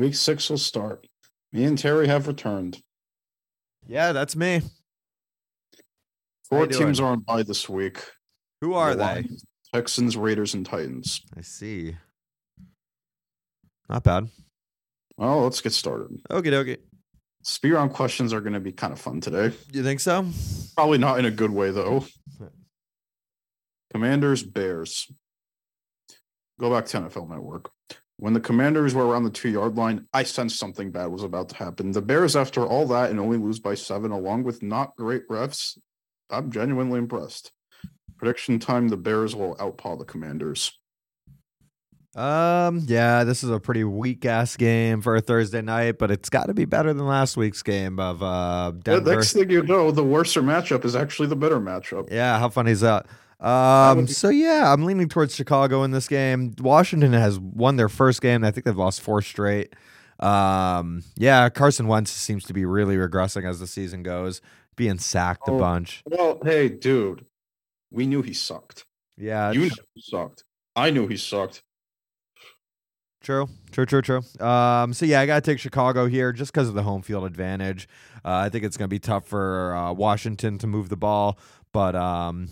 Week six will start. Me and Terry have returned. Yeah, that's me. Four teams doing? are on by this week. Who are The they? Lions, Texans, Raiders, and Titans. I see. Not bad. Well, let's get started. Okay, okay. Speed round questions are going to be kind of fun today. You think so? Probably not in a good way, though. Commanders, Bears. Go back to NFL Network. When the Commanders were around the two yard line, I sensed something bad was about to happen. The Bears, after all that and only lose by seven, along with not great refs, I'm genuinely impressed. Prediction time the Bears will outpaw the Commanders. Um, yeah, this is a pretty weak ass game for a Thursday night, but it's got to be better than last week's game of uh The next thing you know, the worser matchup is actually the better matchup. Yeah, how funny is that? Um, so yeah, I'm leaning towards Chicago in this game. Washington has won their first game. I think they've lost four straight. Um, yeah, Carson Wentz seems to be really regressing as the season goes, being sacked a Oh, bunch. Well, hey, dude, we knew he sucked. Yeah, You knew he sucked. I knew he sucked. True, true, true, true. Um, so yeah, I gotta take Chicago here just because of the home field advantage. Uh, I think it's gonna be tough for uh, Washington to move the ball, but um,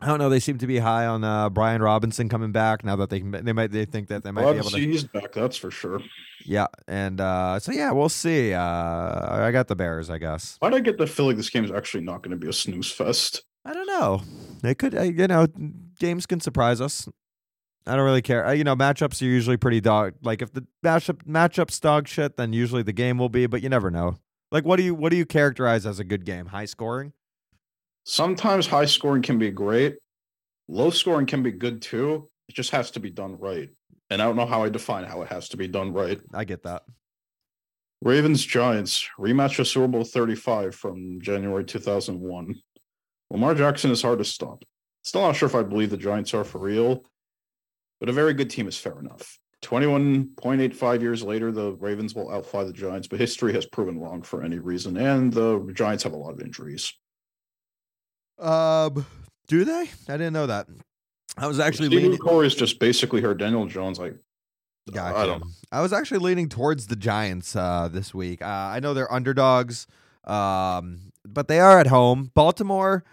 I don't know. They seem to be high on uh, Brian Robinson coming back now that they can. They might. They think that they might Well, be able to. he's back, that's for sure. Yeah, and uh, so yeah, we'll see. Uh, I got the Bears, I guess. Why did I get the feeling this game is actually not going to be a snooze fest? I don't know. They could, uh, you know, games can surprise us. I don't really care. Uh, you know, matchups are usually pretty dog. Like if the matchup matchups dog shit, then usually the game will be. But you never know. Like what do you what do you characterize as a good game? High scoring. Sometimes high scoring can be great, low scoring can be good too. It just has to be done right. And I don't know how I define how it has to be done right. I get that. Ravens Giants rematch of Super Bowl 35 from January 2001. Lamar Jackson is hard to stop. Still not sure if I believe the Giants are for real, but a very good team is fair enough. 21.85 years later, the Ravens will outfly the Giants, but history has proven wrong for any reason, and the Giants have a lot of injuries. Um, do they? I didn't know that. I was actually Steve leaning. McCoy is just basically her Daniel Jones. Like, Gotcha. I don't know. I was actually leaning towards the Giants uh, this week. Uh, I know they're underdogs, um, but they are at home. Baltimore,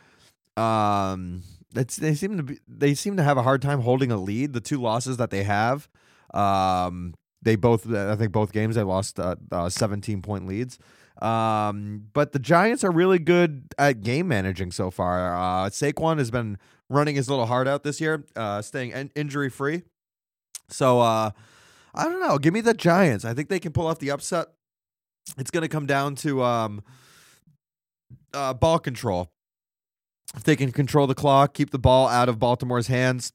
um, it's, they seem to be they seem to have a hard time holding a lead. The two losses that they have, um, they both I think both games they lost uh, uh, seventeen point leads. Um, but the Giants are really good at game managing so far. Uh, Saquon has been running his little heart out this year, uh, staying in- injury free. So uh, I don't know. Give me the Giants. I think they can pull off the upset. It's going to come down to um, uh, ball control. If they can control the clock, keep the ball out of Baltimore's hands.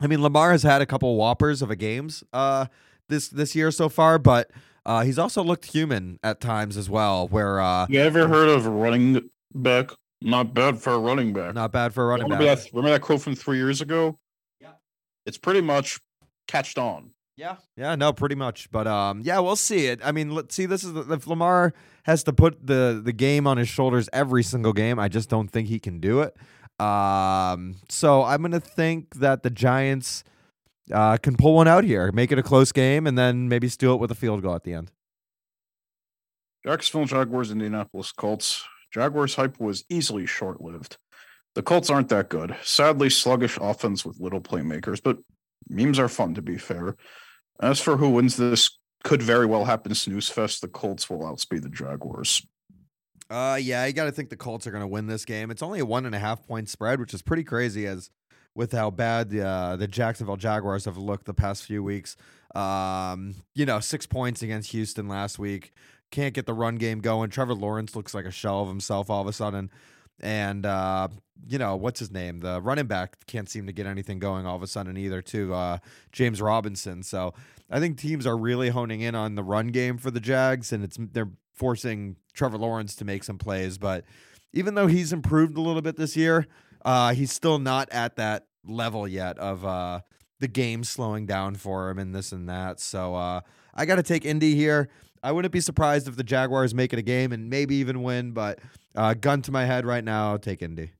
I mean, Lamar has had a couple whoppers of a games uh, this this year so far, but uh, he's also looked human at times as well. Where uh, you ever heard of running back? Not bad for a running back. not bad for a running remember, back. that, remember that quote from three years ago? Yeah. It's pretty much catched on. Yeah, yeah, no, pretty much. But um, yeah, we'll see it. I mean, let's see. This is the, if Lamar has to put the the game on his shoulders every single game. I just don't think he can do it. Um, so I'm gonna think that the Giants uh, can pull one out here, make it a close game, and then maybe steal it with a field goal at the end. Jacksonville Jaguars, Indianapolis Colts. Jaguars hype was easily short lived. The Colts aren't that good. Sadly, sluggish offense with little playmakers, but memes are fun to be fair. As for who wins this, could very well happen snooze fest. The Colts will outspeed the Jaguars. Uh, yeah, you got to think the Colts are going to win this game. It's only a one and a half point spread, which is pretty crazy as with how bad the uh, the Jacksonville Jaguars have looked the past few weeks. Um, you know, six points against Houston last week. Can't get the run game going. Trevor Lawrence looks like a shell of himself all of a sudden. And uh, you know, what's his name? The running back can't seem to get anything going all of a sudden either, too. Uh, James Robinson. So I think teams are really honing in on the run game for the Jags, and it's they're forcing Trevor Lawrence to make some plays. But even though he's improved a little bit this year, uh, he's still not at that level yet of uh, the game slowing down for him and this and that. So uh, I got to take Indy here. I wouldn't be surprised if the Jaguars make it a game and maybe even win, but uh, gun to my head right now, I'll take Indy.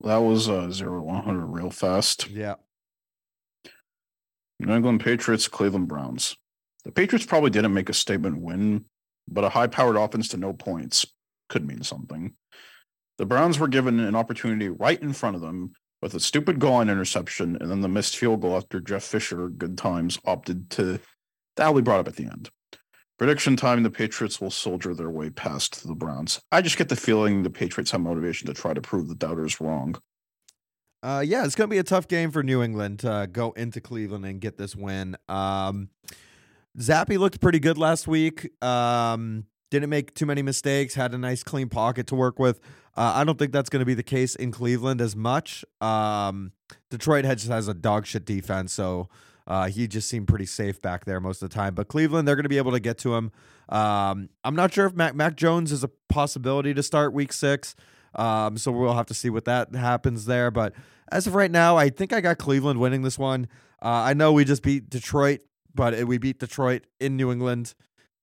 That was uh, 0 100 real fast. Yeah. New England Patriots, Cleveland Browns. The Patriots probably didn't make a statement win, but a high powered offense to no points could mean something. The Browns were given an opportunity right in front of them with a stupid goal line interception and then the missed field goal after Jeff Fisher, good times, opted to that we brought up at the end. Prediction time: the Patriots will soldier their way past the Browns. I just get the feeling the Patriots have motivation to try to prove the doubters wrong. Uh, yeah, it's going to be a tough game for New England to go into Cleveland and get this win. Um, Zappe looked pretty good last week. Um, didn't make too many mistakes. Had a nice clean pocket to work with. Uh, I don't think that's going to be the case in Cleveland as much. Um, Detroit just has a dog shit defense, so uh, he just seemed pretty safe back there most of the time. But Cleveland, they're going to be able to get to him. Um, I'm not sure if Mac, Mac Jones is a possibility to start Week Six. Um, so we'll have to see what that happens there. But as of right now, I think I got Cleveland winning this one. Uh, I know we just beat Detroit, but we beat Detroit in New England.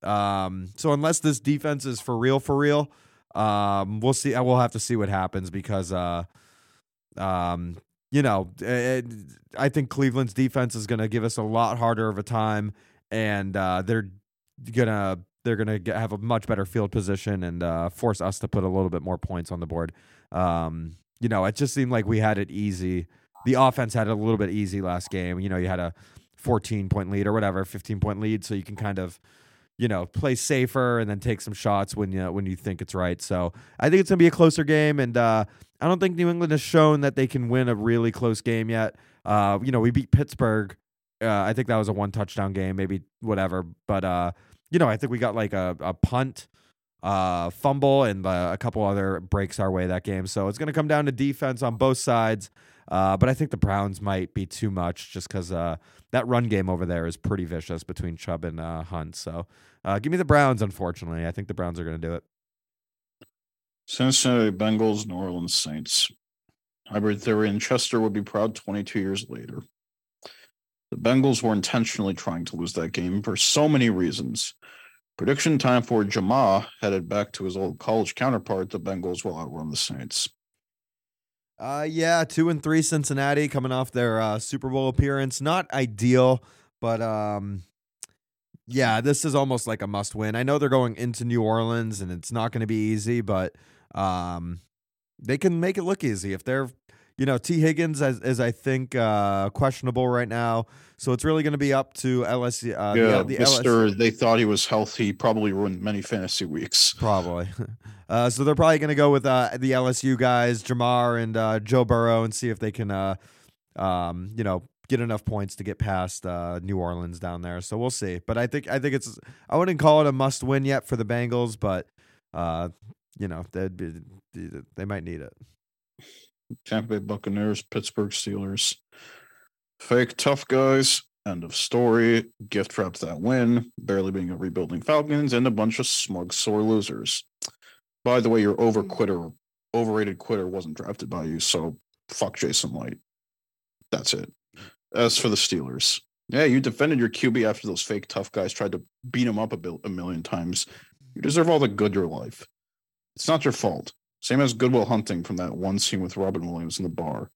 Um, so unless this defense is for real, for real, um, we'll see. We'll have to see what happens because, uh, um, you know, it, I think Cleveland's defense is going to give us a lot harder of a time, and uh, they're gonna they're going to have a much better field position and uh, force us to put a little bit more points on the board. Um, you know, it just seemed like we had it easy. The offense had it a little bit easy last game. You know, you had a 14 point lead or whatever, 15 point lead, so you can kind of, you know, play safer and then take some shots when you when you think it's right. So I think it's gonna be a closer game, and uh, I don't think New England has shown that they can win a really close game yet. Uh, you know, we beat Pittsburgh. Uh, I think that was a one touchdown game, maybe whatever, but uh, you know, I think we got like a, a punt, uh, fumble, and uh, a couple other breaks our way that game. So it's going to come down to defense on both sides. Uh, but I think the Browns might be too much just because uh, that run game over there is pretty vicious between Chubb and uh, Hunt. So uh, give me the Browns, unfortunately. I think the Browns are going to do it. Cincinnati Bengals, New Orleans Saints. Hybrid theory and Chester would be proud 22 years later. The Bengals were intentionally trying to lose that game for so many reasons. Prediction time for Jama headed back to his old college counterpart. The Bengals will outrun the Saints. Uh, yeah, two and three Cincinnati coming off their uh, Super Bowl appearance. Not ideal, but um, yeah, this is almost like a must win. I know they're going into New Orleans and it's not going to be easy, but um, they can make it look easy if they're you know, Tee Higgins is, is I think uh, questionable right now, so it's really going to be up to LSU. Uh, yeah, the, the Mister. LSU. They thought he was healthy. Probably ruined many fantasy weeks. Probably. Uh, so they're probably going to go with uh, the LSU guys, Ja'Marr and uh, Joe Burrow, and see if they can, uh, um, you know, get enough points to get past uh, New Orleans down there. So we'll see. But I think I think it's I wouldn't call it a must win yet for the Bengals, but uh, you know they'd be, they might need it. Tampa Bay Buccaneers, Pittsburgh Steelers. Fake tough guys. End of story. Gift wrapped that win, barely being a rebuilding Falcons, and a bunch of smug sore losers. By the way, your over quitter, overrated quitter wasn't drafted by you, so fuck Jason Licht. That's it. As for the Steelers, yeah, you defended your QB after those fake tough guys tried to beat him up a, bil- a million times. You deserve all the good your life. It's not your fault. Same as Good Will Hunting from that one scene with Robin Williams in the bar.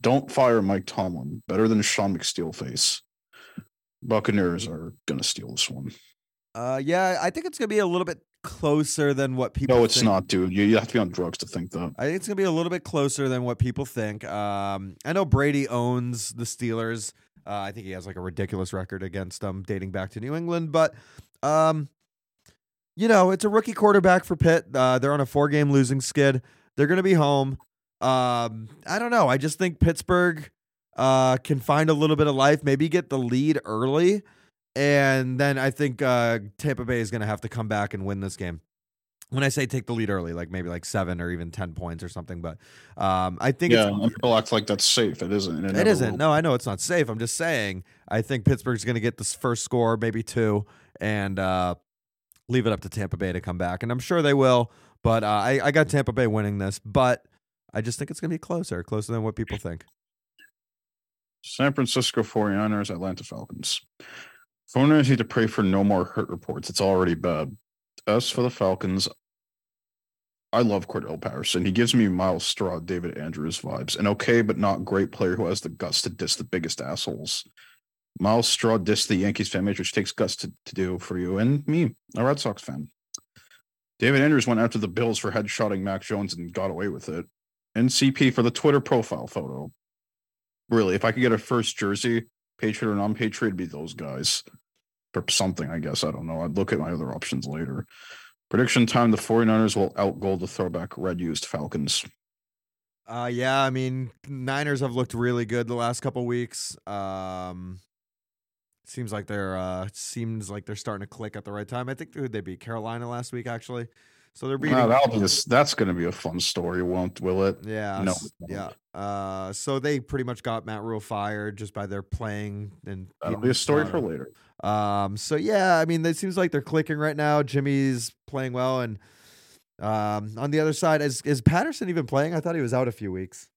Don't fire Mike Tomlin. Better than Sean McSteelface. Buccaneers are gonna steal this one. Uh, yeah, I think it's gonna be a little bit closer than what people. No, it's think. not, dude. You, you have to be on drugs to think that. I think it's gonna be a little bit closer than what people think. Um, I know Brady owns the Steelers. Uh, I think he has like a ridiculous record against them dating back to New England, but um, you know, it's a rookie quarterback for Pitt. Uh, they're on a four game losing skid. They're going to be home. Um, I don't know. I just think Pittsburgh uh, can find a little bit of life, maybe get the lead early. And then I think uh, Tampa Bay is going to have to come back and win this game. When I say take the lead early, like maybe like seven or even 10 points or something. But um, I think yeah, people act like that's safe. It isn't. It, it isn't. Will. No, I know it's not safe. I'm just saying I think Pittsburgh's going to get this first score, maybe two. And uh, leave it up to Tampa Bay to come back, and I'm sure they will. But uh, I, I got Tampa Bay winning this, but I just think it's going to be closer, closer than what people think. San Francisco 49ers, Atlanta Falcons. 49ers need to pray for no more hurt reports. It's already bad. As for the Falcons, I love Cordarrelle Patterson. He gives me Myles Straw, David Andrews vibes. An okay but not great player who has the guts to diss the biggest assholes. Myles Straw dissed the Yankees fan base, which takes guts to, to do for you and me, a Red Sox fan. David Andrews went after the Bills for headshotting Mac Jones and got away with it. NCP for the Twitter profile photo. Really, if I could get a first jersey, Patriot or non-Patriot, it'd be those guys. For something, I guess. I don't know. I'd look at my other options later. Prediction time: the 49ers will outgoal the throwback red used Falcons. Uh, yeah, I mean, Niners have looked really good the last couple weeks. Um, seems like they're uh, seems like they're starting to click at the right time. I think who they beat Carolina last week actually. So they're beating. No, that'll be this, that's going to be a fun story, won't will it? Yeah. No, Yeah. Uh, so they pretty much got Matt Rhule fired just by their playing and That'll be a story for later. Um, so yeah, I mean, it seems like they're clicking right now. Jimmy's playing well, and um, on the other side, is is Patterson even playing? I thought he was out a few weeks.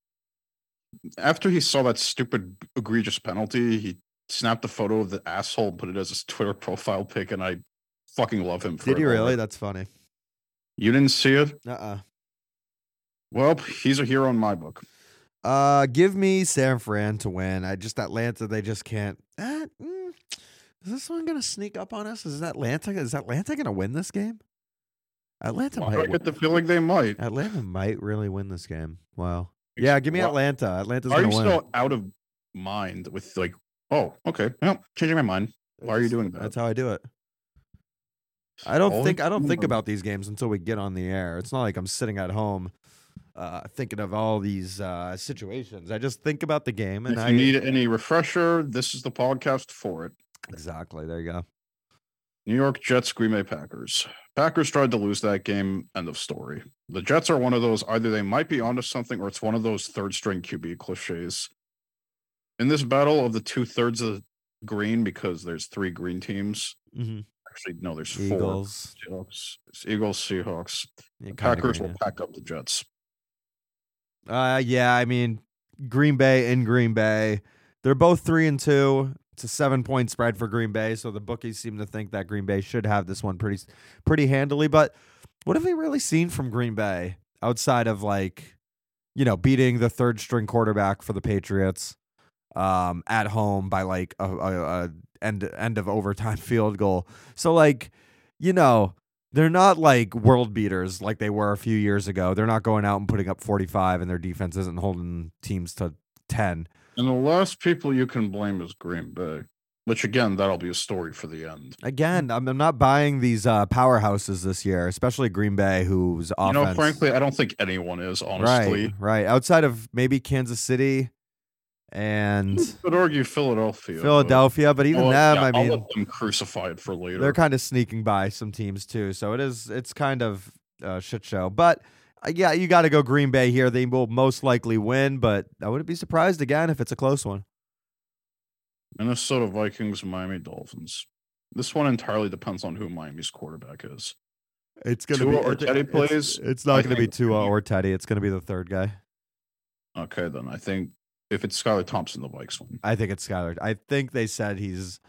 After he saw that stupid egregious penalty, he snapped a photo of the asshole, put it as his Twitter profile pic, and I fucking love him. For Did he really? That's funny. You didn't see it? Uh uh Well, he's a hero in my book. Uh, give me San Fran to win. I just Atlanta. They just can't. Uh, mm, is this one gonna sneak up on us? Is Atlanta? Is Atlanta gonna win this game? Atlanta Why do I get win- the feeling they might? Atlanta might really win this game. Wow. Yeah, give me Why- Atlanta. Atlanta's Are you win. still out of mind with like, oh, okay, well, changing my mind. Why are you doing that? That's how I do it. I don't think I don't think about these games until we get on the air. It's not like I'm sitting at home uh, thinking of all these uh, situations. I just think about the game and if I you need any refresher, this is the podcast for it. exactly. There you go. New York Jets, Green Bay Packers. Packers tried to lose that game. End of story. The Jets are one of those either they might be onto something or it's one of those third string QB cliches. In this battle of the two thirds of green, because there's three green teams. hmm Actually, no, there's Eagles. four. Seahawks, Eagles, Seahawks. Yeah, Packers will pack up the Jets. Uh, yeah. I mean, Green Bay in Green Bay. They're both three and two. It's a seven point spread for Green Bay, so the bookies seem to think that Green Bay should have this one pretty pretty handily. But what have we really seen from Green Bay outside of like, you know, beating the third string quarterback for the Patriots um, at home by like a, a, a end end of overtime field goal? So like, you know, they're not like world beaters like they were a few years ago. They're not going out and putting up forty five, and their defense isn't holding teams to ten. And the last people you can blame is Green Bay, which again, that'll be a story for the end. Again, I'm, I'm not buying these uh, powerhouses this year, especially Green Bay, whose offense. You know, frankly, I don't think anyone is, honestly. right, right. Outside of maybe Kansas City and could argue Philadelphia. Philadelphia, but even them, yeah, I I'll mean, let them crucify it for later. they're kind of sneaking by some teams too. So it is, it's kind of a shit show. But uh, yeah, you got to go Green Bay here. They will most likely win, but I wouldn't be surprised again if it's a close one. Minnesota Vikings, Miami Dolphins. This one entirely depends on who Miami's quarterback is. It's gonna Tua be- or Teddy it's- plays, It's I not going to be Tua or Teddy. It's going to be the third guy. Okay, then I think if it's Skylar Thompson, the Vikes win. I think it's Skylar. I think they said he's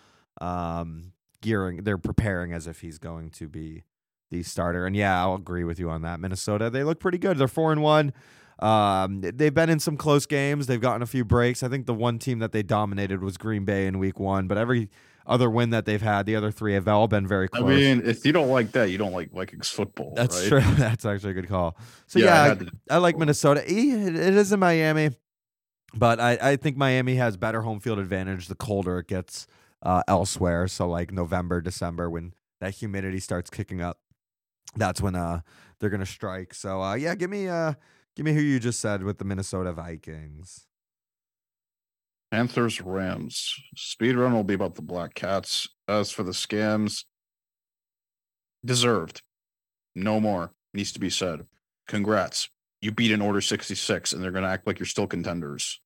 um, gearing. They're preparing as if he's going to be the starter. And yeah, I'll agree with you on that. Minnesota, they look pretty good. They're four and one. Um, they've been in some close games. They've gotten a few breaks. I think the one team that they dominated was Green Bay in Week One. But every other win that they've had, the other three have all been very close. I mean, if you don't like that, you don't like Vikings football. That's right? true. That's actually a good call. So I yeah, I, I like Minnesota. It it is in Miami, but I, I think Miami has better home field advantage the colder it gets uh, elsewhere. So like November, December, when that humidity starts kicking up, that's when uh they're gonna strike. So uh yeah, give me uh give me who you just said with the Minnesota Vikings. Panthers, Rams. Speedrun will be about the Black Cats. As for the scams, deserved. No more. Needs to be said. Congrats. You beat an Order 66, and they're going to act like you're still contenders.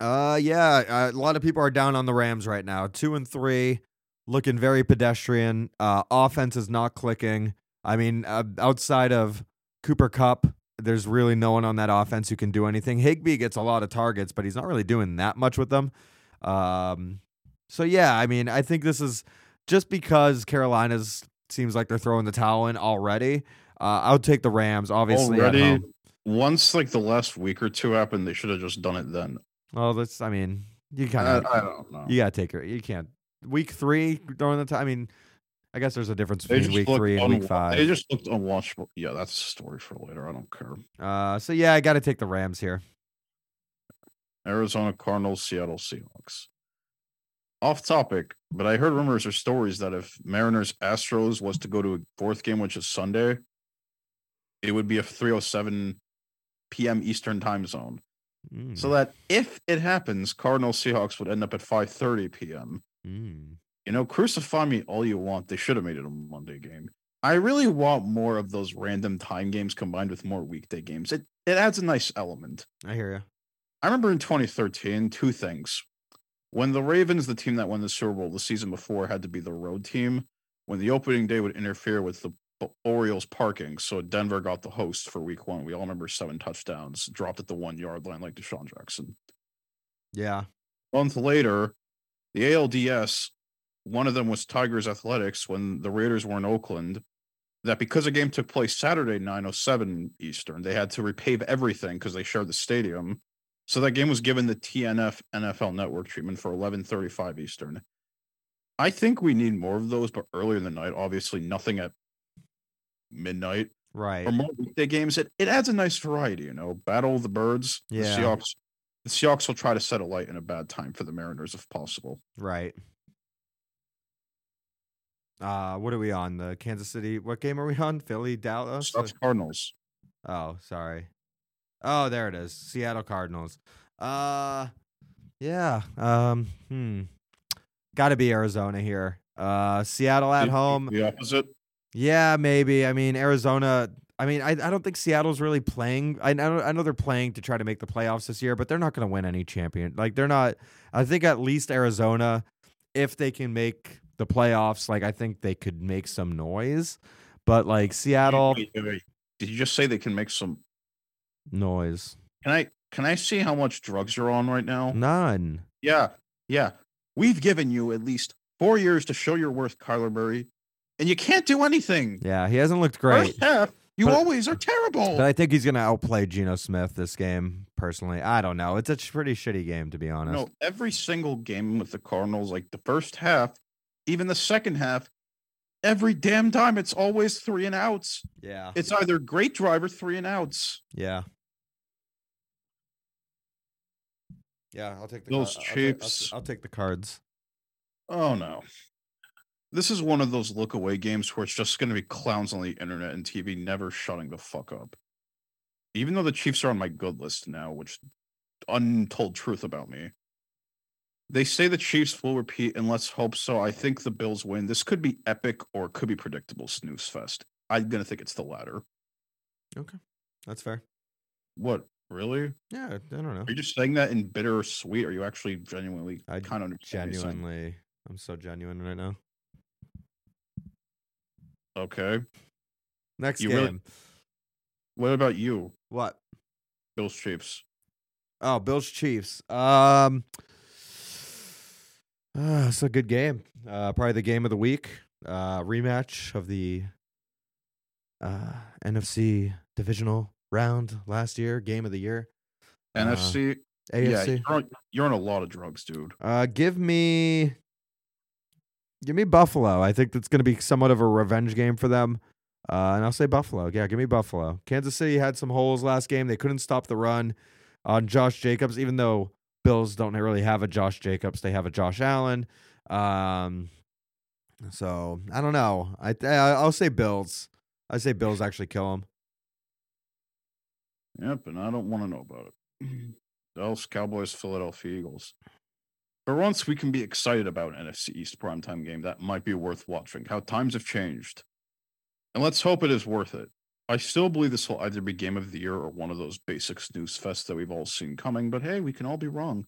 Uh yeah, a lot of people are down on the Rams right now. Two and three, looking very pedestrian. Uh, offense is not clicking. I mean, uh, outside of Cooper Kupp, there's really no one on that offense who can do anything. Higbee gets a lot of targets, but he's not really doing that much with them. Um, so yeah, I mean, I think this is just because Carolina's seems like they're throwing the towel in already. Uh, I would take the Rams, obviously. Already. Once like the last week or two happened, they should have just done it then. Well, that's I mean, You kind I, of I don't know. you gotta take it. You can't week three during the time. I mean, I guess there's a difference They between week three and week five. They just looked unwatchable. Yeah, that's a story for later. I don't care. Uh, so yeah, I got to take the Rams here. Arizona Cardinals, Seattle Seahawks. Off topic, but I heard rumors or stories that if Mariners Astros was to go to a fourth game, which is Sunday, it would be a 307 p.m. Eastern time zone. Mm, So that if it happens, Cardinals Seahawks would end up at 5:30 p.m. mm. You know, crucify me all you want. They should have made it a Monday game. I really want more of those random time games combined with more weekday games. It it adds a nice element. I hear you. I remember in 2013, two things. When the Ravens, the team that won the Super Bowl the season before, had to be the road team, when the opening day would interfere with the Orioles parking, so Denver got the host for week one. We all remember seven touchdowns dropped at the one yard line like DeSean Jackson. Yeah. A month later, the ALDS, one of them was Tigers Athletics when the Raiders were in Oakland. That because a game took place Saturday, 907 Eastern, they had to repave everything because they shared the stadium. So that game was given the TNF NFL network treatment for 1135 Eastern. I think we need more of those, but earlier in the night, obviously nothing at midnight Right. or more weekday games. It, it adds a nice variety, you know. Battle of the Birds. Yeah. The Seahawks. The Seahawks will try to set a light in a bad time for the Mariners if possible. Right. Uh, what are we on? The Kansas City. What game are we on? Philly, Dallas. Seahawks Cardinals. Oh, sorry. Oh, there it is. Seattle Cardinals. Uh, yeah. Um, hmm. Got to be Arizona here. Uh, Seattle at home. The opposite. Yeah, maybe. I mean, Arizona. I mean, I, I don't think Seattle's really playing. I know, I know they're playing to try to make the playoffs this year, but they're not going to win any champion. Like they're not. I think at least Arizona, if they can make the playoffs, like I think they could make some noise. But like Seattle, Wait, wait, wait. Did you just say they can make some? noise, Can I can I see how much drugs you're on right now? none. Yeah, yeah. We've given you at least four years to show your worth, Kyler Murray, and you can't do anything. Yeah, he hasn't looked great. First half, you But- always are terrible. But I think he's going to outplay Geno Smith this game. Personally, I don't know. It's a pretty shitty game to be honest. No, every single game with the Cardinals, like the first half, even the second half, every damn time it's always three and outs. Yeah, It's either great drive or three and outs. yeah. Yeah, I'll take the Those I'll ta- I'll Chiefs. I'll take the cards. Oh no. This is one of those look away games where it's just going to be clowns on the internet and TV never shutting the fuck up. Even though the Chiefs are on my good list now, which untold truth about me. They say the Chiefs will repeat, and let's hope so. I think the Bills win. This could be epic or it could be predictable snooze fest. I'm gonna think it's the latter. Okay, that's fair. What really? Yeah, I don't know. Are you just saying that in bitter or sweet? Are you actually genuinely I kind of Genuinely, I'm so genuine right now. Okay. Next You game. really- What about you, What? Bills Chiefs? Oh, Bills Chiefs. Um, uh, it's a good game. Uh, probably the game of the week. Uh, rematch of the uh, NFC divisional round last year. Game of the year. Uh, NFC. Yeah, AFC. you're on, you're on a lot of drugs, dude. Uh, give me, give me Buffalo. I think that's going to be somewhat of a revenge game for them. Uh, and I'll say Buffalo. Yeah, give me Buffalo. Kansas City had some holes last game. They couldn't stop the run on Josh Jacobs, even though Bills don't really have a Josh Jacobs. They have a Josh Allen. Um, so I don't know. I I'll say Bills. I say Bills actually kill them. Yep, and I don't want to know about it. Dallas Cowboys, Philadelphia Eagles. For once, we can be excited about an NFC East primetime game that might be worth watching. How times have changed. And let's hope it is worth it. I still believe this will either be game of the year or one of those basic snooze fests that we've all seen coming, but hey, we can all be wrong.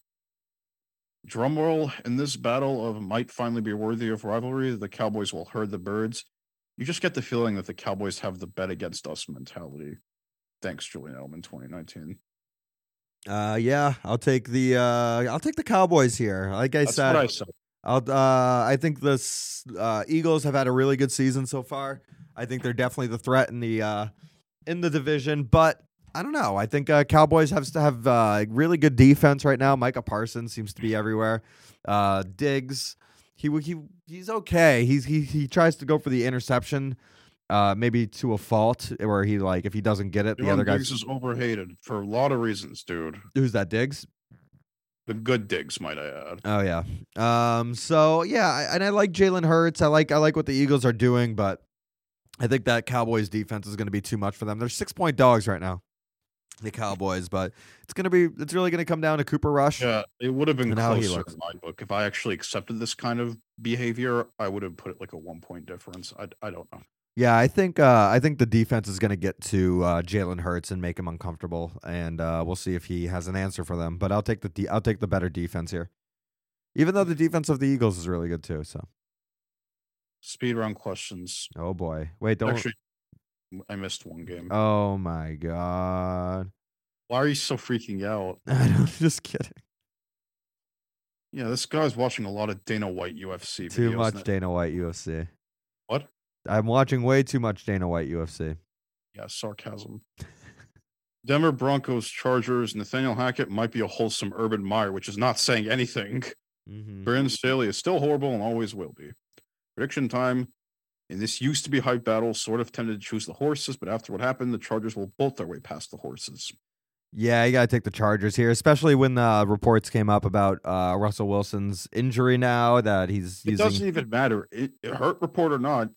Drumroll in this battle of might finally be worthy of rivalry, the Cowboys will herd the birds. You just get the feeling that the Cowboys have the bet against us mentality. Thanks, Julian Edelman, 2019. Uh, yeah, I'll take the uh, I'll take the Cowboys here. Like I That's said, what I said. I'll, uh, I think the uh, Eagles have had a really good season so far. I think they're definitely the threat in the uh, in the division, but I don't know. I think uh, Cowboys have to have uh, really good defense right now. Micah Parsons seems to be everywhere. Uh, Diggs, he he he's okay. He's he he tries to go for the interception, uh, maybe to a fault where he like if he doesn't get it, the other guy Diggs is overhated for a lot of reasons, dude. who's that Diggs. The good digs, might I add. Oh yeah. Um. So yeah, I, and I like Jalen Hurts. I like I like what the Eagles are doing, but I think that Cowboys defense is going to be too much for them. They're six point dogs right now, the Cowboys, but it's going to be it's really going to come down to Cooper Rush. Yeah, it would have been closer in my book. If I actually accepted this kind of behavior, I would have put it like a one point difference. I, I don't know. Yeah, I think uh, I think the defense is going to get to uh, Jalen Hurts and make him uncomfortable, and uh, we'll see if he has an answer for them. But I'll take the de- I'll take the better defense here, even though the defense of the Eagles is really good too. So, Speed round questions. oh boy, wait, don't. Actually, I missed one game. oh my god, Why are you so freaking out? I'm just kidding. Yeah, this guy's watching a lot of Dana White UFC. Too videos, much Dana White UFC. I'm watching way too much Dana White UFC. Yeah, sarcasm. Denver Broncos Chargers. Nathaniel Hackett might be a wholesome Urban Meyer, which is not saying anything. Mm-hmm. Brandon Staley is still horrible and always will be. Prediction time. In this used to be hype battle, sort of tended to choose the horses, but after what happened, the Chargers will bolt their way past the horses. Yeah, you got to take the Chargers here, especially when the reports came up about uh, Russell Wilson's injury now that he's It using. doesn't even matter. It, it hurt report or not.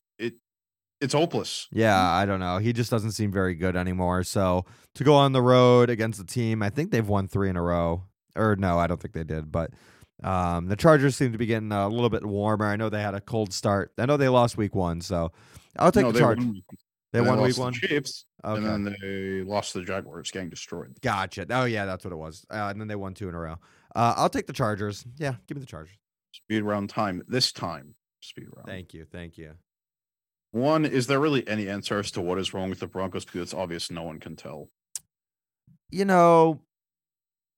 It it's hopeless. Yeah, I don't know. He just doesn't seem very good anymore. So to go on the road against the team, I think they've won three in a row. Or no, I don't think they did. But um, the Chargers seem to be getting a little bit warmer. I know they had a cold start. I know they lost week one, so I'll take No, the Chargers. They won week one. the Chiefs, Okay, and then they lost the Jaguars, getting destroyed. gotcha. Oh yeah, that's what it was. Uh, and then they won two in a row. Uh, I'll take the Chargers. Yeah, give me the Chargers. Speed round time. This time, speed round. Thank you, thank you. One, is there really any answer as to what is wrong with the Broncos? Because it's obvious no one can tell. you know,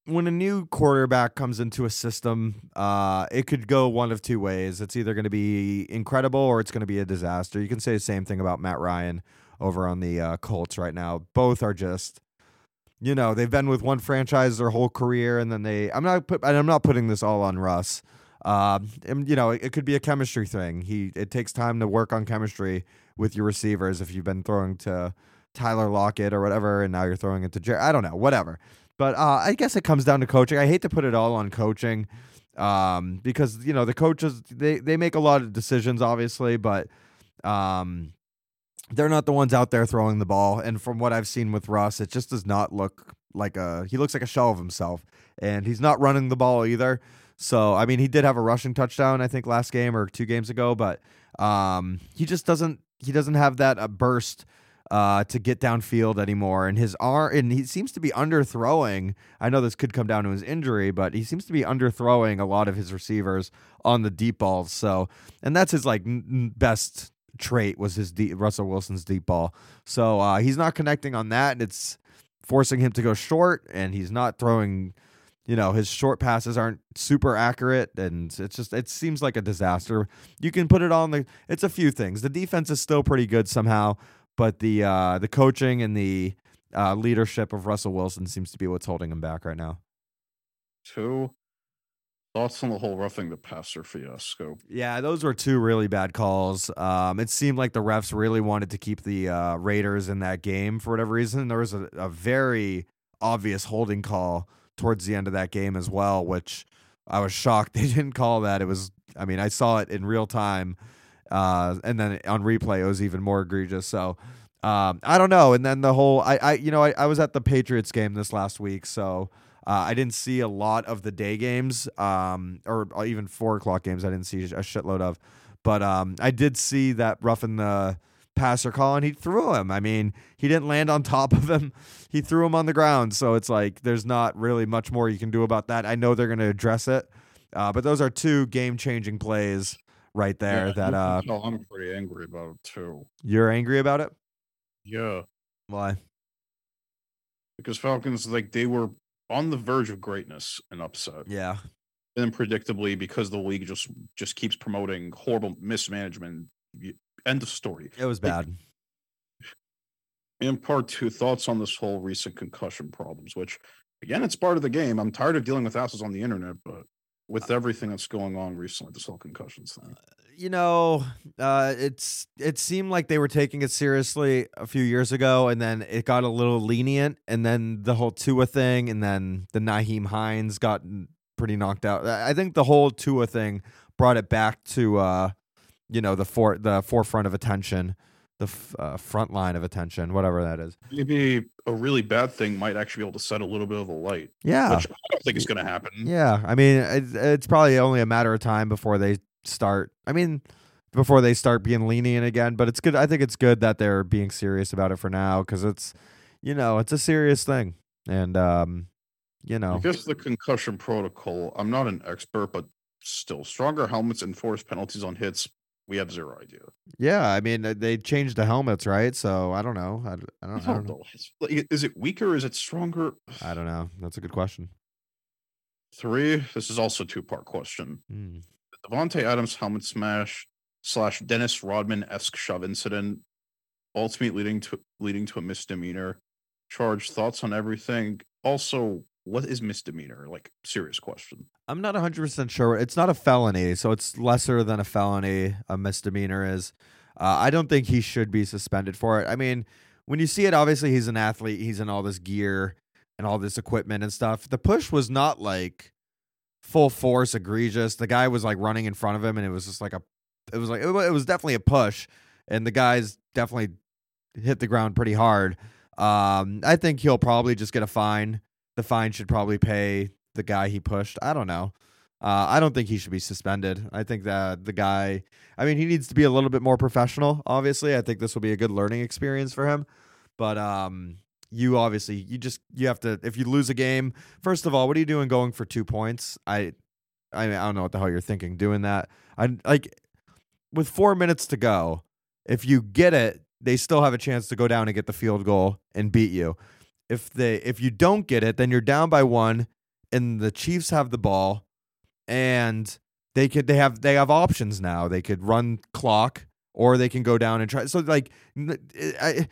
when a new quarterback comes into a system, uh, it could go one of two ways. It's either going to be incredible or it's going to be a disaster. You can say the same thing about Matt Ryan over on the uh, Colts right now. Both are just, you know, they've been with one franchise their whole career, and then they. I'm not put. I'm not putting this all on Russ. Um, and you know, it, it could be a chemistry thing. He it takes time to work on chemistry with your receivers if you've been throwing to Tyler Lockett or whatever, and now you're throwing it to Jerry. I don't know, whatever. But uh, I guess it comes down to coaching. I hate to put it all on coaching um, because you know the coaches they they make a lot of decisions, obviously, but um, they're not the ones out there throwing the ball. And from what I've seen with Russ, it just does not look like a he looks like a shell of himself, and he's not running the ball either. So I mean, he did have a rushing touchdown, I think, last game or two games ago, but um, he just doesn't he doesn't have that uh, burst uh, to get downfield anymore. And his arm and he seems to be underthrowing. I know this could come down to his injury, but he seems to be underthrowing a lot of his receivers on the deep balls. So and that's his like n- best trait was his deep, Russell Wilson's deep ball. So uh, he's not connecting on that, and it's forcing him to go short, and he's not throwing you know his short passes aren't super accurate and it's just it seems like a disaster. You can put it on the it's a few things. The defense is still pretty good somehow but the uh the coaching and the uh leadership of russell wilson seems to be what's holding him back right now. Two, thoughts on the whole roughing the passer fiasco. yeah those were two really bad calls. Um it seemed like the refs really wanted to keep the uh raiders in that game for whatever reason. There was a, a very obvious holding call towards the end of that game as well which I was shocked they didn't call that. It was, I mean, I saw it in real time, uh, and then on replay it was even more egregious. So um, I don't know. And then the whole, I, I you know, I, I was at the Patriots game this last week, so uh, I didn't see a lot of the day games, um, or even four o'clock games. I didn't see a shitload of, but um, I did see that roughing the passer call and he threw him. I mean, he didn't land on top of him. He threw him on the ground. So it's like there's not really much more you can do about that. I know they're going to address it. Uh, but those are two game-changing plays right there Yeah, that uh tell I'm pretty angry about it too. you're angry about it. Yeah, Why? because Falcons like they were on the verge of greatness and upset, Yeah. and predictably because the league just just keeps promoting horrible mismanagement. End of story. It was bad. In part two, thoughts on this whole recent concussion problems, which again, it's part of the game. I'm tired of dealing with assholes on the internet, but with everything that's going on recently, this whole concussions thing. you know, uh, it's it seemed like they were taking it seriously a few years ago, and then it got a little lenient, and then the whole Tua thing, and then the Nyheim Hines got pretty knocked out. I I think the whole Tua thing brought it back to, uh, you know, the for the forefront of attention, the f- uh, front line of attention, whatever that is. Maybe a really bad thing might actually be able to set a little bit of a light, Yeah, which I don't think is going to happen. Yeah, I mean, it, it's probably only a matter of time before they start. I mean, before they start being lenient again. But it's good. I think it's good that they're being serious about it for now because it's, you know, it's a serious thing, and um, you I know, guess the concussion protocol, I'm not an expert, but still, stronger helmets enforce penalties on hits. We have zero idea. yeah. I mean, they changed the helmets, right? So I don't know. I, I don't. I don't know. Is it weaker? Is it stronger? I don't know. That's a good question. Three. This is also a two part question. Hmm. The Davante Adams helmet smash slash Dennis Rodman esque shove incident, ultimately leading to leading to a misdemeanor charge. Thoughts on everything. Also, what is misdemeanor? Like serious question. I'm not 100% sure. It's not a felony, so it's lesser than a felony, a misdemeanor is. Uh, I don't think he should be suspended for it. I mean, when you see it, obviously he's an athlete, he's in all this gear and all this equipment and stuff. The push was not like full force, egregious. The guy was like running in front of him, and it was just like a, it was like, it was definitely a push, and the guy's definitely hit the ground pretty hard. Um, I think he'll probably just get a fine. The fine should probably pay the guy he pushed. I don't know. Uh, I don't think he should be suspended. I think that the guy, I mean, he needs to be a little bit more professional. Obviously, I think this will be a good learning experience for him. But um, you obviously, you just you have to. If you lose a game, first of all, what are you doing going for two points? I, I, mean, I don't know what the hell you're thinking doing that. I like with four minutes to go. If you get it, they still have a chance to go down and get the field goal and beat you. If they if you don't get it, then you're down by one, and the Chiefs have the ball, and they could they have they have options now. They could run clock, or they can go down and try. So like, I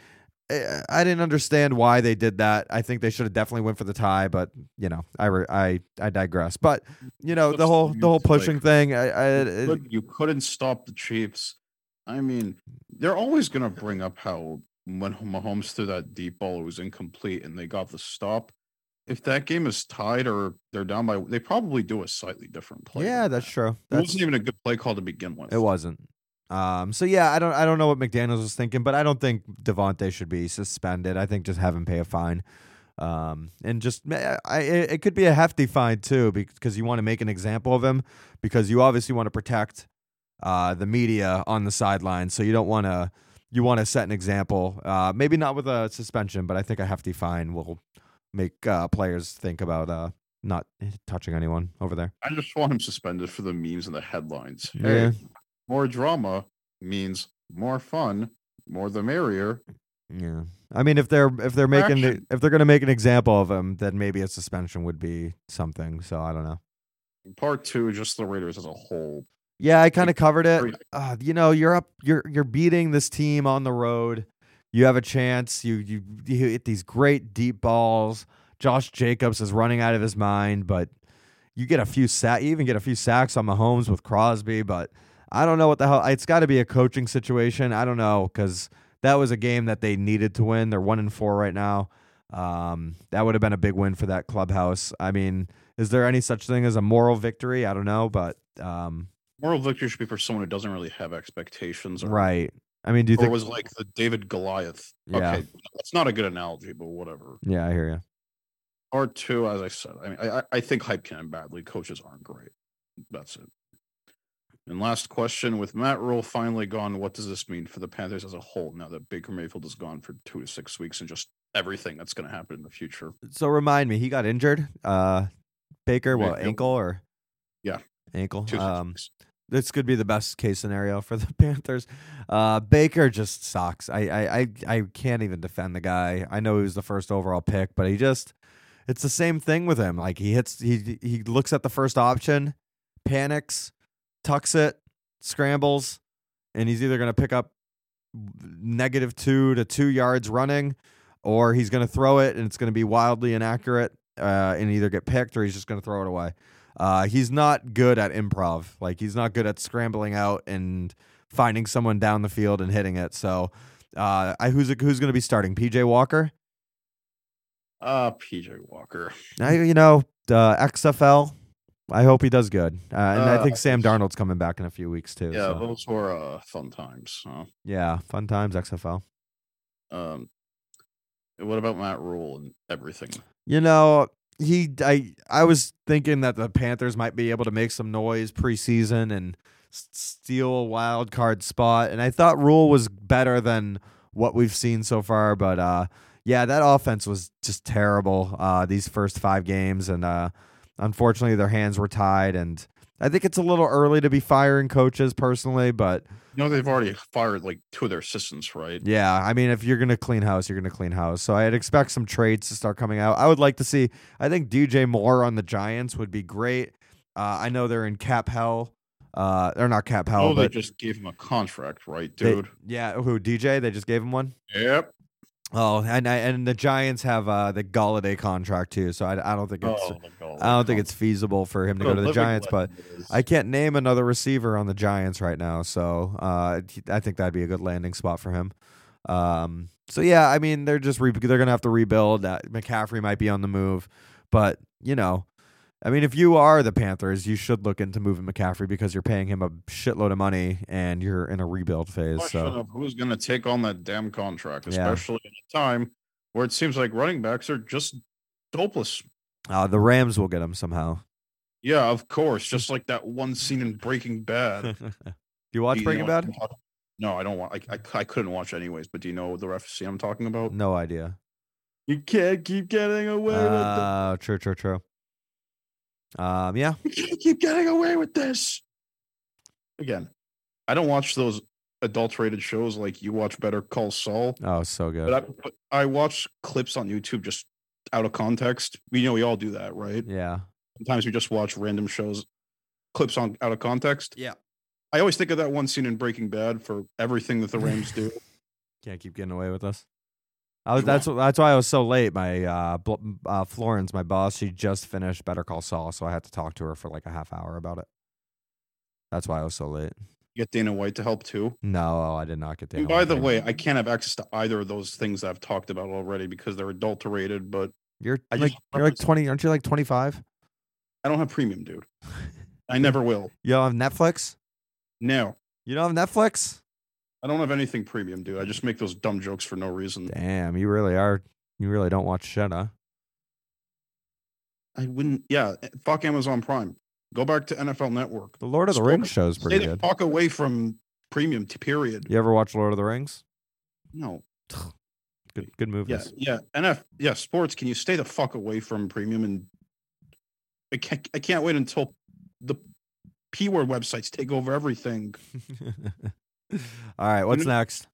I didn't understand why they did that. I think they should have definitely went for the tie, but you know, I re- I I digress. But you know, the whole the whole means, like, pushing thing. I, I You, could, you couldn't stop the Chiefs. I mean, they're always gonna bring up how when Mahomes threw that deep ball, it was incomplete, and they got the stop. If that game is tied or they're down by, they probably do a slightly different play. yeah, that's that. true. It wasn't even a good play call to begin with. It wasn't. Um, so yeah, I don't I don't know what McDaniels was thinking, but I don't think Davante should be suspended. I think just have him pay a fine. Um, and just I, it could be a hefty fine too because you want to make an example of him because you obviously want to protect uh the media on the sideline, so you don't want to you want to set an example. Uh, maybe not with a suspension, but I think a hefty fine will make uh, players think about uh not touching anyone over there. I just want him suspended for the memes and the headlines. Yeah. Hey, more drama means more fun, more the merrier. Yeah, I mean, if they're if they're making the, if they're gonna make an example of him, then maybe a suspension would be something. So I don't know. Part two, just the Raiders as a whole. Yeah, I kind of covered it. Uh, you know, you're up, you're you're beating this team on the road. You have a chance. You you you hit these great deep balls. Josh Jacobs is running out of his mind, but you get a few sack. You even get a few sacks on Mahomes with Crosby, but I don't know what the hell. It's got to be a coaching situation. I don't know because that was a game that they needed to win. They're one and four right now. Um, that would have been a big win for that clubhouse. I mean, is there any such thing as a moral victory? I don't know, but um, Moral victory should be for someone who doesn't really have expectations. Or, right. I mean, do you Or think? was like the David Goliath. Yeah. Okay, that's not a good analogy, but whatever. yeah, I hear you. Part two, as I said, I mean, I, I- think hype can badly. Coaches aren't great. That's it. And last question: With Matt Rhule finally gone, what does this mean for the Panthers as a whole? Now that Baker Mayfield is gone for two to six weeks, and just everything that's going to happen in the future. So remind me, he got injured. Uh, Baker, what Mayfield. ankle or? Yeah. ankle. Two Um, six. This could be the best case scenario for the Panthers. Uh, Baker just sucks. I, I, I, I can't even defend the guy. I know he was the first overall pick, but he just, it's the same thing with him. Like he hits, he, he looks at the first option, panics, tucks it, scrambles, and he's either going to pick up negative two to two yards running, or he's going to throw it and it's going to be wildly inaccurate uh, and either get picked or he's just going to throw it away. Uh, he's not good at improv. Like he's not good at scrambling out and finding someone down the field and hitting it. So, uh, I, who's who's going to be starting? PJ Walker. Uh, PJ Walker. I, you know, uh, XFL. I hope he does good. Uh, and I Uh, think Sam Darnold's coming back in a few weeks too. Yeah, so. those were uh, fun times. Huh? yeah, fun times XFL. Um, what about Matt Rhule and everything? You know, he I I was thinking that the Panthers might be able to make some noise preseason and steal a wild card spot, and I thought Rhule was better than what we've seen so far. But uh, yeah, that offense was just terrible uh, these first five games, and uh, unfortunately their hands were tied. And I think it's a little early to be firing coaches personally, but You know, they've already fired like two of their assistants, right? yeah, I mean, if you're gonna clean house, you're gonna clean house. So I'd expect some trades to start coming out. I would like to see. I think DJ Moore on the Giants would be great. Uh, I know they're in cap hell. Uh, they're not cap hell, Oh, they just gave him a contract, right, they- dude? yeah, who DJ? They just gave him one. Yep. Oh, and and the Giants have uh, the Golladay contract too. So I, I don't think it's Oh. I don't think it's feasible for him to go to the Giants, but legend it is. I can't name another receiver on the Giants right now, so uh, I think that'd be a good landing spot for him. Um, so yeah, I mean they're just re- they're gonna have to rebuild. Uh, McCaffrey might be on the move, but you know, I mean if you are the Panthers, you should look into moving McCaffrey because you're paying him a shitload of money and you're in a rebuild phase. So who's going to take on that damn contract, Yeah. especially at a time where it seems like running backs are just dopeless. uh, the Rams will get him somehow. Yeah, of course. Just like that one scene in Breaking Bad. do you watch Do you Breaking Bad? No, I don't want. I, I, I couldn't watch anyways. But do you know the ref scene I'm talking about? No idea. You can't keep getting away with it. Uh, true, true, true. Um, yeah, You can't keep getting away with this. Again, I don't watch those adulterated shows like you watch Better Call Saul. oh, so good. But I, but I watch clips on YouTube just out of context. We know we all do that, right? yeah. Sometimes we just watch random shows, clips on out of context. Yeah. I always think of that one scene in Breaking Bad for everything that the Rams do. Can't keep getting away with this. I was that's that's why I was so late. My uh, bl- uh Florence, my boss, she just finished Better Call Saul, so I had to talk to her for like a half hour about it. That's why I was so late. Get Dana White to help too. No, I did not get And Dana by White the way, I can't have access to either of those things I've talked about already because they're adulterated. But you're I like you're like twenty, aren't you like twenty five? I don't have premium, dude. I never will. You don't have Netflix? No, You don't have Netflix? I don't have anything premium, dude. I just make those dumb jokes for no reason. Damn, you really are. You really don't watch shit, huh? I wouldn't. Yeah, eh, fuck Amazon Prime. Go back to NFL Network. The Lord of the Scroll- Rings show's pretty good. Stay pretty the good. fuck away from premium. To period. You ever watch Lord of the Rings? No. Good, good Yeah, movies. yeah. NF. Yeah, sports. Can you stay the fuck away from premium? And I can't. I can't wait until the p word websites take over everything. All right, what's know- next?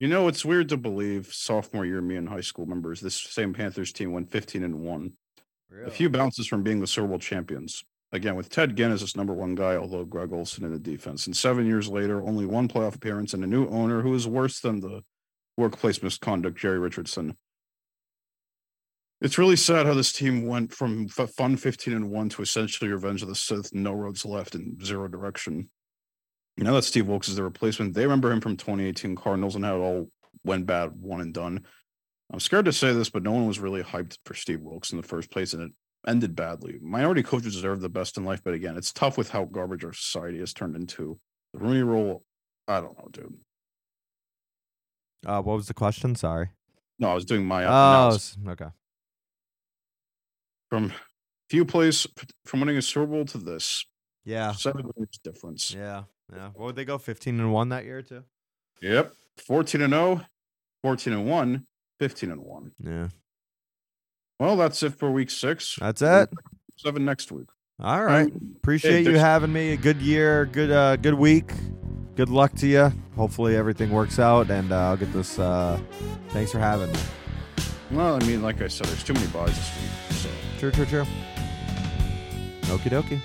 You know, it's weird to believe sophomore year, me and high school members, this same Panthers team went 15 and 1. A few bounces from being the Super Bowl champions. Again, with Ted Ginn as this number one guy, although Greg Olsen in the defense. And seven years later, only one playoff appearance and a new owner who is worse than the workplace misconduct, Jerry Richardson. It's really sad how this team went from fun 15 and 1 to essentially Revenge of the Sith, no roads left and zero direction. Now that Steve Wilks is the replacement, they remember him from 2018 Cardinals and how it all went bad, one and done. I'm scared to say this, but no one was really hyped for Steve Wilks in the first place, and it ended badly. Minority coaches deserve the best in life, but again, it's tough with how garbage our society has turned into. The Rooney Rule, I don't know, dude. Uh, what was the question? Sorry. No, I was doing my Oh, analysis. okay. from few plays from winning a Super Bowl to this Yeah, seven years difference. yeah, yeah. What would they go? Fifteen and one that year too. Yep, 14 and 0, 14 and 1, 15 and 1. Yeah, Well, that's it for week six. that's it. Seven next week. All right. Appreciate you having me. A good year, good uh, good week. Good luck to you. Hopefully everything works out, and uh, I'll get this. Uh, thanks for having me. Well, I mean, like I said, there's too many buys this week. So True, true, true. Okie dokie.